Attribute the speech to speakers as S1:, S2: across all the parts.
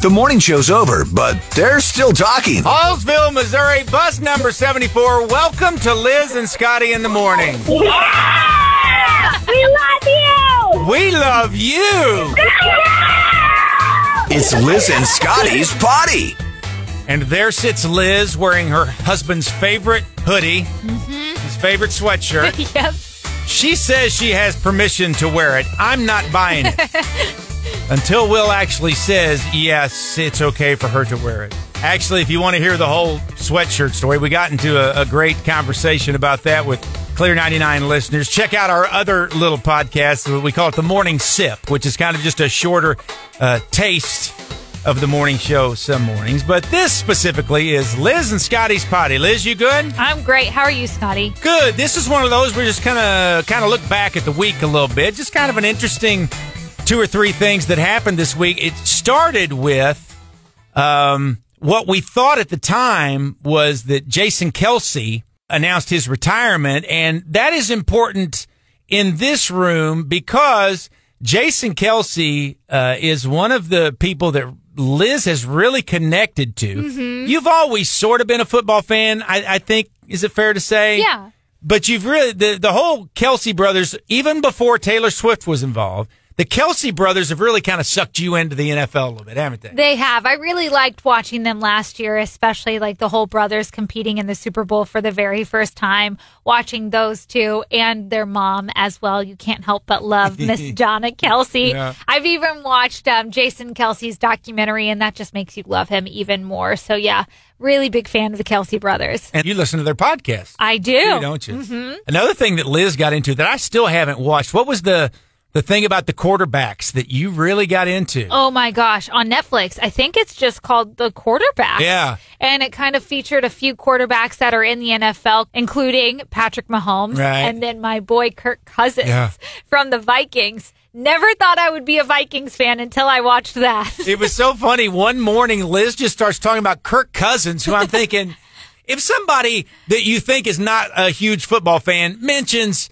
S1: The morning show's over, but they're still talking.
S2: Hallsville, Missouri, bus number 74. Welcome to Liz and Scotty in the morning.
S3: Yeah! We love you!
S2: We love you.
S1: It's Liz and Scotty's Poddy.
S2: And there sits Liz wearing her husband's favorite hoodie, mm-hmm. his favorite sweatshirt.
S4: yep.
S2: She says she has permission to wear it. I'm not buying it. Until Will actually says, yes, it's okay for her to wear it. Actually, if you want to hear the whole sweatshirt story, we got into a, a great conversation about that with Clear 99 listeners. Check out our other little podcast. We call it the Morning Sip, which is kind of just a shorter uh, taste of the morning show some mornings. But this specifically is Liz and Scotty's Poddy. Liz, you good?
S4: I'm great. How are you, Scotty?
S2: Good. This is one of those where we just kind of kind of look back at the week a little bit. Just kind of an interesting two or three things that happened this week. It started with um, what we thought at the time was that Jason Kelce announced his retirement, and that is important in this room because Jason Kelce uh, is one of the people that Liz has really connected to.
S4: Mm-hmm.
S2: You've always sort of been a football fan, I, I think. Is it fair to say?
S4: Yeah.
S2: But you've really the the whole Kelce brothers, even before Taylor Swift was involved, the Kelce brothers have really kind of sucked you into the NFL a little bit, haven't they?
S4: They have. I really liked watching them last year, especially like the whole brothers competing in the Super Bowl for the very first time. Watching those two and their mom as well. You can't help but love Miss Donna Kelce.
S2: Yeah.
S4: I've even watched um, Jason Kelce's documentary, and that just makes you love him even more. So, yeah, really big fan of the Kelce brothers.
S2: and you listen to their podcast,
S4: I do.
S2: don't you? Another thing that Liz got into that I still haven't watched. What was the the thing about the quarterbacks that you really got into?
S4: Oh my gosh, on Netflix. I think it's just called The Quarterback.
S2: Yeah.
S4: And it kind of featured a few quarterbacks that are in the NFL, including Patrick Mahomes
S2: Right.
S4: and then my boy Kirk Cousins
S2: Yeah.
S4: from the Vikings. Never thought I would be a Vikings fan until I watched that.
S2: It was so funny. One morning, Liz just starts talking about Kirk Cousins, who I'm thinking, if somebody that you think is not a huge football fan mentions,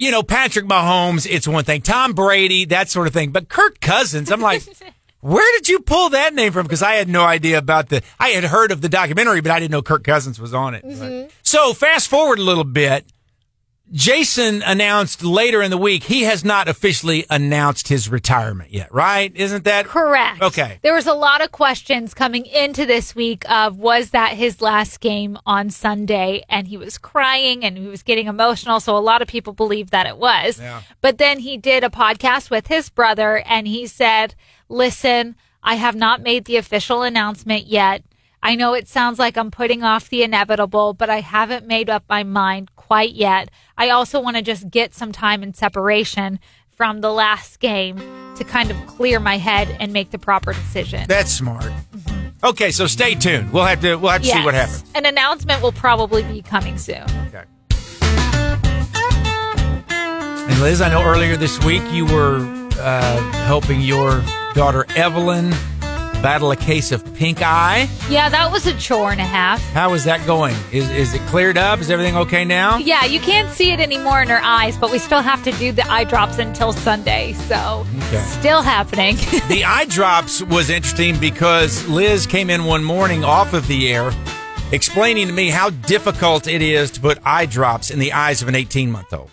S2: you know, Patrick Mahomes, it's one thing. Tom Brady, that sort of thing. But Kirk Cousins, I'm like, where did you pull that name from? Because I had no idea about the, I had heard of the documentary, but I didn't know Kirk Cousins was on it. But- So fast forward a little bit. Jason announced later in the week he has not officially announced his retirement yet, right? Isn't that
S4: Correct.
S2: Okay.
S4: There was a lot of questions coming into this week of was that his last game on Sunday and he was crying and he was getting emotional so a lot of people believe that it was.
S2: Yeah.
S4: But then he did a podcast with his brother and he said, "Listen, I have not made the official announcement yet. I know it sounds like I'm putting off the inevitable, but I haven't made up my mind quite yet. I also want to just get some time in separation from the last game to kind of clear my head and make the proper decision.
S2: That's smart. Okay, so stay tuned. We'll have to we'll have to see what happens.
S4: An announcement will probably be coming soon.
S2: Okay. And Liz, I know earlier this week you were uh, helping your daughter Evelyn battle a case of pink eye.
S4: Yeah, that was a chore and a half.
S2: How is that going? Is is it cleared up? Is everything okay now?
S4: Yeah, you can't see it anymore in her eyes, but we still have to do the eye drops until Sunday. So,
S2: Okay.
S4: still happening.
S2: The eye drops was interesting because Liz came in one morning off of the air explaining to me how difficult it is to put eye drops in the eyes of an 18 month old.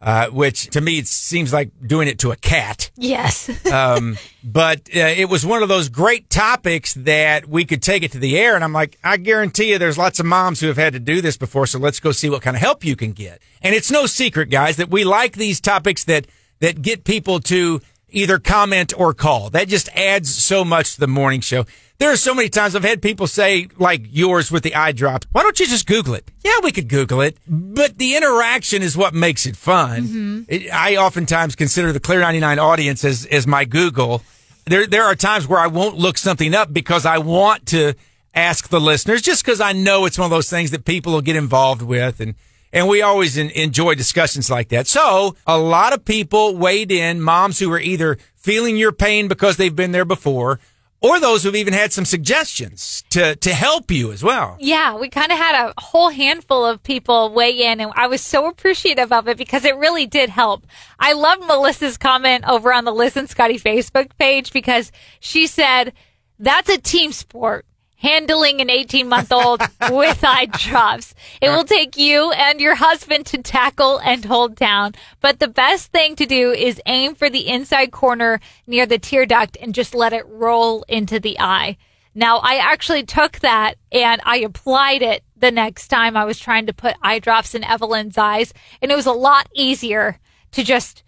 S2: Uh, which to me it seems like doing it to a cat.
S4: yes.
S2: Um, but uh, it was one of those great topics that we could take it to the air. And I'm like, I guarantee you there's lots of moms who have had to do this before. So let's go see what kind of help you can get. And it's no secret, guys, that we like these topics that, that get people to either comment or call. That just adds so much to the morning show. There are so many times I've had people say, like yours with the eye drops, why don't you just Google it? Yeah, we could Google it, but the interaction is what makes it fun. Mm-hmm. It, I oftentimes consider the Clear 99 audience as, as my Google. There, there are times where I won't look something up because I want to ask the listeners just because I know it's one of those things that people will get involved with. And, and we always en- enjoy discussions like that. So a lot of people weighed in, moms who are either feeling your pain because they've been there before or those who've even had some suggestions to, to help you as well.
S4: Yeah, we kind of had a whole handful of people weigh in, and I was so appreciative of it because it really did help. I love Melissa's comment over on the Liz and Scotty Facebook page because she said, That's a team sport. Handling an 18 month old with eye drops. It will take you and your husband to tackle and hold down. But the best thing to do is aim for the inside corner near the tear duct and just let it roll into the eye. Now, I actually took that and I applied it the next time I was trying to put eye drops in Evelyn's eyes. And it was a lot easier to just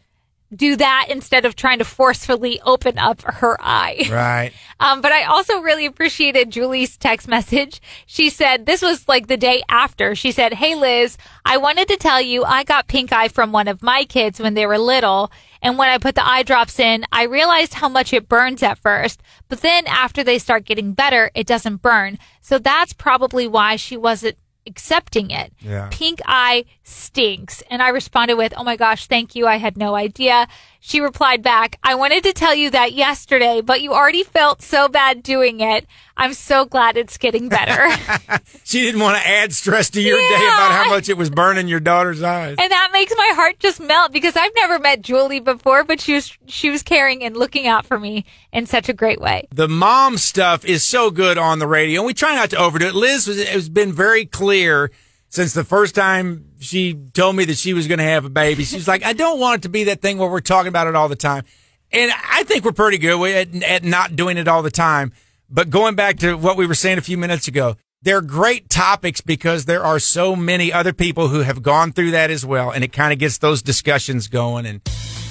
S4: do that instead of trying to forcefully open up her eye.
S2: Right.
S4: Um, but I also really appreciated Julie's text message. She said, this was like the day after. She said, Hey Liz, I wanted to tell you I got pink eye from one of my kids when they were little. And when I put the eye drops in, I realized how much it burns at first. But then after they start getting better, it doesn't burn. So that's probably why she wasn't accepting it.
S2: Yeah.
S4: Pink eye stinks. And I responded with, Oh my gosh, thank you. I had no idea. She replied back, I wanted to tell you that yesterday, but you already felt so bad doing it. I'm so glad it's getting better.
S2: She didn't want to add stress to your day about how much it was burning your daughter's eyes.
S4: and that makes my heart just melt because I've never met Julie before, but she was, she was caring and looking out for me in such a great way.
S2: the mom stuff is so good on the radio, and we try not to overdo it. Liz was, has been very clear since the first time she told me that she was going to have a baby. She's like, I don't want it to be that thing where we're talking about it all the time. And I think we're pretty good at, at not doing it all the time. But going back to what we were saying a few minutes ago, they're great topics because there are so many other people who have gone through that as well. And it kind of gets those discussions going. And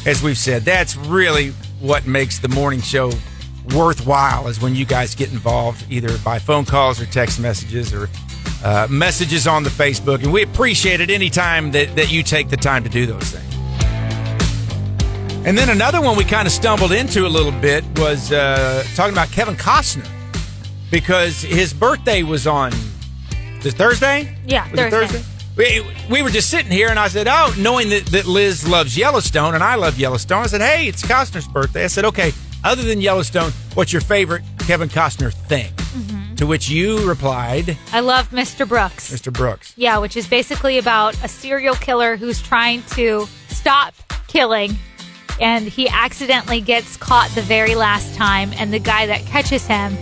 S2: as we've said, that's really what makes the morning show worthwhile is when you guys get involved either by phone calls or text messages or uh, messages on the Facebook. And we appreciate it anytime that, that you take the time to do those things. And then another one we kind of stumbled into a little bit was uh, talking about Kevin Costner because his birthday was on this Thursday.
S4: Yeah, Thursday.
S2: Thursday? We, we were just sitting here, and I said, "Oh, knowing that, that Liz loves Yellowstone and I love Yellowstone, I said, "Hey, it's Costner's birthday." I said, "Okay, other than Yellowstone, what's your favorite Kevin Costner thing?" To which you replied,
S4: I love Mr. Brooks.
S2: "Mr. Brooks."
S4: Yeah, which is basically about a serial killer who's trying to stop killing and he accidentally gets caught the very last time and the guy that catches him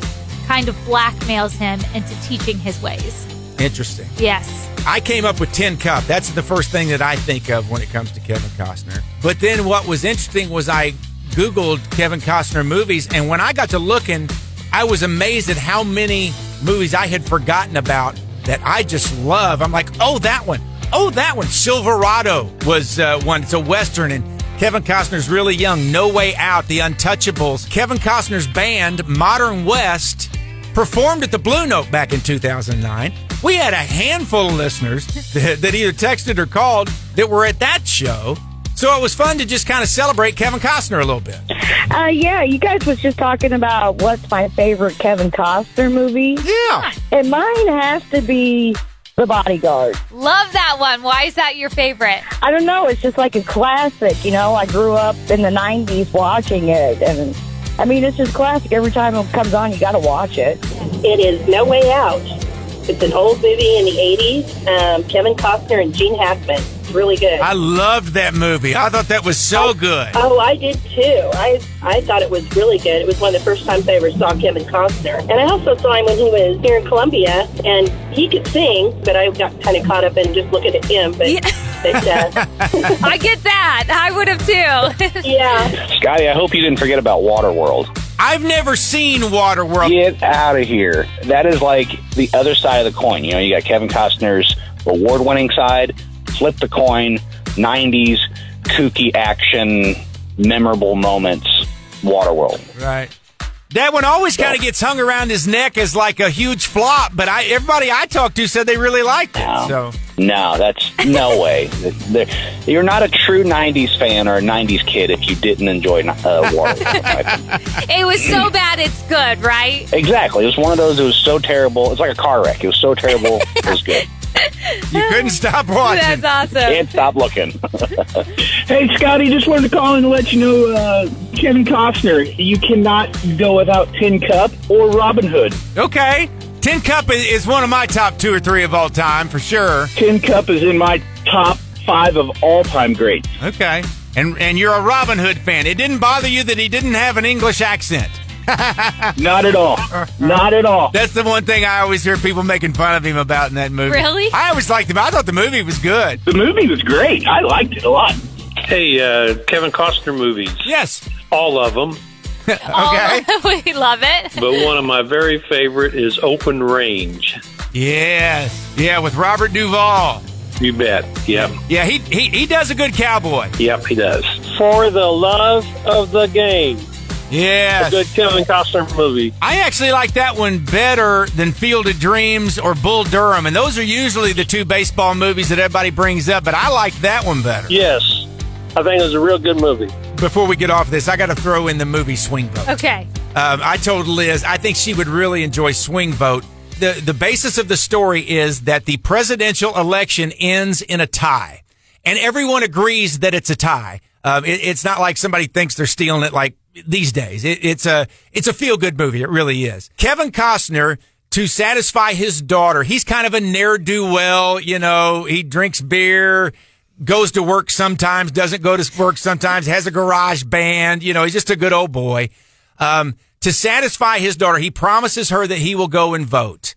S4: kind of blackmails him into teaching his ways.
S2: Interesting.
S4: Yes.
S2: I came up with Tin Cup. That's the first thing that I think of when it comes to Kevin Costner. But then what was interesting was I Googled Kevin Costner movies, and when I got to looking, I was amazed at how many movies I had forgotten about that I just love. I'm like, oh, that one. Oh, that one. Silverado was uh, one. It's a Western, and Kevin Costner's really young. No Way Out, The Untouchables. Kevin Costner's band, Modern West, performed at the Blue Note back in 2009. We had a handful of listeners that, that either texted or called that were at that show. So it was fun to just kind of celebrate Kevin Costner a little bit.
S3: Uh, yeah, you guys was just talking about what's my favorite Kevin Costner movie,
S2: Yeah.
S3: and mine has to be The Bodyguard.
S4: Love that one. Why is that your favorite?
S3: I don't know, it's just like a classic. You know, I grew up in the '90s watching it, and I mean, it's just classic. Every time it comes on, you got to watch it.
S5: It is No Way Out. It's an old movie in the 80s. Um, Kevin Costner and Gene Hackman. It's really good.
S2: I loved that movie. I thought that was so good.
S5: Oh, I did too. I I thought it was really good. It was one of the first times I ever saw Kevin Costner. And I also saw him when he was here in Columbia, and he could sing, but I got kind of caught up in just looking at him. But, but
S4: I get that. I would have too.
S5: yeah,
S6: Scotty, I hope you didn't forget about Waterworld.
S2: I've never seen Waterworld.
S6: Get out of here. That is like the other side of the coin. You know, you got Kevin Costner's award winning side, flip the coin, 90s, kooky action, memorable moments, Waterworld.
S2: Right. That one always kind of gets hung around his neck as like a huge flop, but I everybody I talked to said they really liked it.
S6: No.
S2: So
S6: No, that's no way. You're not a true 90s fan or a 90s kid if you didn't enjoy uh, Waterworld.
S4: it was so bad it's good, right?
S6: exactly. It was one of those, it was so terrible. It's like a car wreck. It was so terrible, it was good.
S2: you couldn't stop watching.
S4: That's awesome.
S6: Can't stop looking.
S7: Hey, Scotty, just wanted to call in to let you know uh, Kevin Costner. You cannot go without Tin Cup or Robin Hood.
S2: Okay. Tin Cup i- is one of my top two or three of all time for sure.
S7: Tin Cup is in my top five of all time greats.
S2: Okay. And and you're a Robin Hood fan. It didn't bother you that he didn't have an English accent.
S7: Not at all. Not at all.
S2: That's the one thing I always hear people making fun of him about in that movie.
S4: Really?
S2: I always liked him. I thought the movie was good.
S7: The movie was great. I liked it a lot.
S8: Hey, uh, Kevin Costner movies.
S2: Yes.
S8: All of them.
S2: Okay.
S4: we love it.
S8: But one of my very favorite is Open Range.
S2: yes. Yeah, with Robert Duvall.
S8: You bet. Yep.
S2: Yeah, he, he he does a good cowboy.
S8: Yep, he does. For the love of the game.
S2: Yes.
S8: Good Kevin Costner movie.
S2: I actually like that one better than Field of Dreams or Bull Durham, and those are usually the two baseball movies that everybody brings up. But I like that one better.
S8: Yes. I think it was a real good movie.
S2: Before we get off this, I got to throw in the movie Swing Vote.
S4: Okay.
S2: Um, I told Liz I think she would really enjoy Swing Vote. The the basis of the story is that the presidential election ends in a tie, and everyone agrees that it's a tie. Um, it, it's not like somebody thinks they're stealing it like these days. It, it's a it's a feel good movie. It really is. Kevin Costner to satisfy his daughter. He's kind of a ne'er do well. You know, he drinks beer goes to work sometimes, doesn't go to work sometimes, has a garage band. You know, he's just a good old boy. Um, to satisfy his daughter, he promises her that he will go and vote.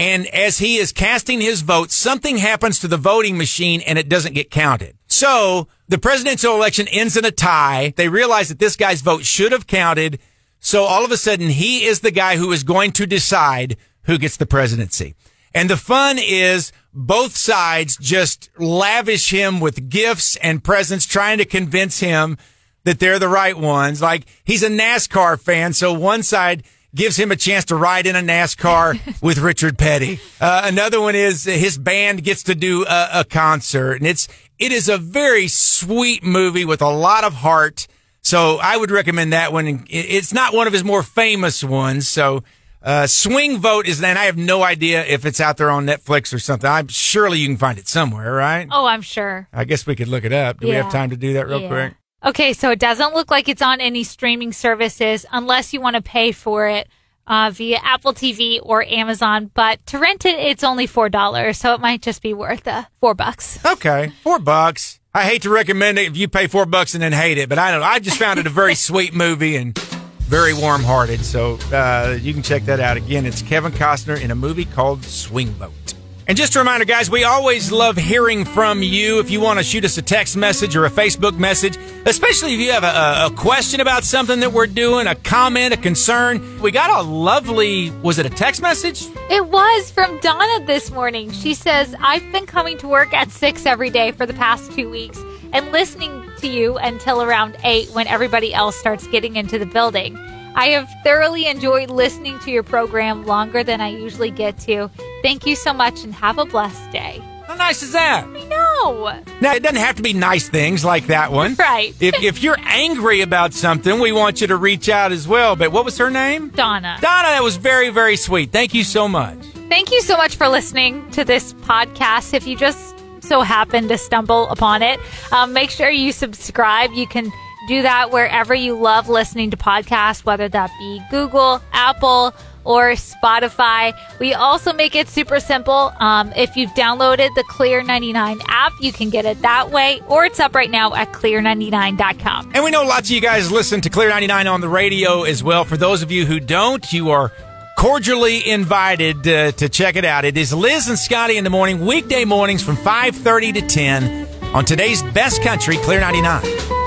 S2: And as he is casting his vote, something happens to the voting machine and it doesn't get counted. So the presidential election ends in a tie. They realize that this guy's vote should have counted. So all of a sudden, he is the guy who is going to decide who gets the presidency. And the fun is both sides just lavish him with gifts and presents, trying to convince him that they're the right ones. Like he's a NASCAR fan. So one side gives him a chance to ride in a NASCAR with Richard Petty. Uh, another one is his band gets to do a, a concert and it's, it is a very sweet movie with a lot of heart. So I would recommend that one. It's not one of his more famous ones. So, uh, Swing Vote is, and I have no idea if it's out there on Netflix or something. I'm surely you can find it somewhere, right?
S4: Oh, I'm sure.
S2: I guess we could look it up. Do we have time to do that real
S4: Yeah.
S2: quick?
S4: Okay, so it doesn't look like it's on any streaming services unless you want to pay for it uh, via Apple TV or Amazon. But to rent it, it's only four dollars, so it might just be worth the four bucks.
S2: Okay, four bucks. I hate to recommend it if you pay four bucks and then hate it, but I don't. I just found it a very sweet movie and very warm-hearted. So uh, you can check that out. Again, it's Kevin Costner in a movie called Swing Vote. And just a reminder, guys, we always love hearing from you. If you want to shoot us a text message or a Facebook message, especially if you have a, a question about something that we're doing, a comment, a concern. We got a lovely, was it a text message?
S4: It was from Donna this morning. She says, I've been coming to work at six every day for the past two weeks and listening to you until around eight when everybody else starts getting into the building. I have thoroughly enjoyed listening to your program longer than I usually get to. Thank you so much and have a blessed day.
S2: How nice is that?
S4: No.
S2: Now, it doesn't have to be nice things like that one.
S4: Right.
S2: If, if you're angry about something, we want you to reach out as well. But what was her name?
S4: Donna.
S2: Donna, that was very, very sweet. Thank you so much.
S4: Thank you so much for listening to this podcast. If you just so happen to stumble upon it, um, make sure you subscribe. You can do that wherever you love listening to podcasts, whether that be Google, Apple, or Spotify. We also make it super simple. Um, if you've downloaded the Clear 99 app, you can get it that way, or it's up right now at clear99.com.
S2: And we know lots of you guys listen to Clear 99 on the radio as well. For those of you who don't, you are cordially invited uh, to check it out. It is Liz and Scotty in the morning, weekday mornings from 5:30 to 10 on today's Best Country Clear 99.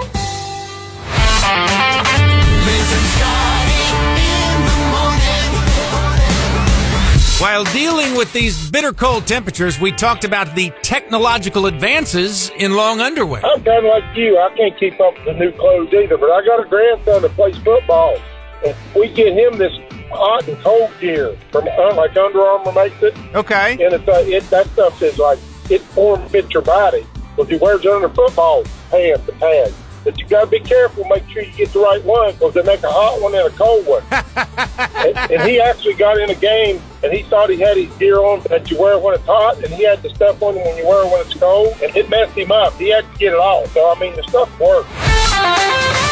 S2: While dealing with these bitter cold temperatures, we talked about the technological advances in long underwear.
S9: I'm kind of like you. I can't keep up with the new clothes either, but I got a grandson that plays football. And we get him this hot and cold gear from uh, like Under Armour makes it,
S2: Okay.
S9: and it's uh, it that stuff is like it form fits your body. But he wears it under football pants and pads. But you got to be careful. Make sure you get the right one because they make a hot one and a cold one. and, and he actually got in a game and he thought he had his gear on that you wear when it's hot, and he had the stuff on when you wear it when it's cold, and it messed him up. He had to get it off. So I mean, the stuff works.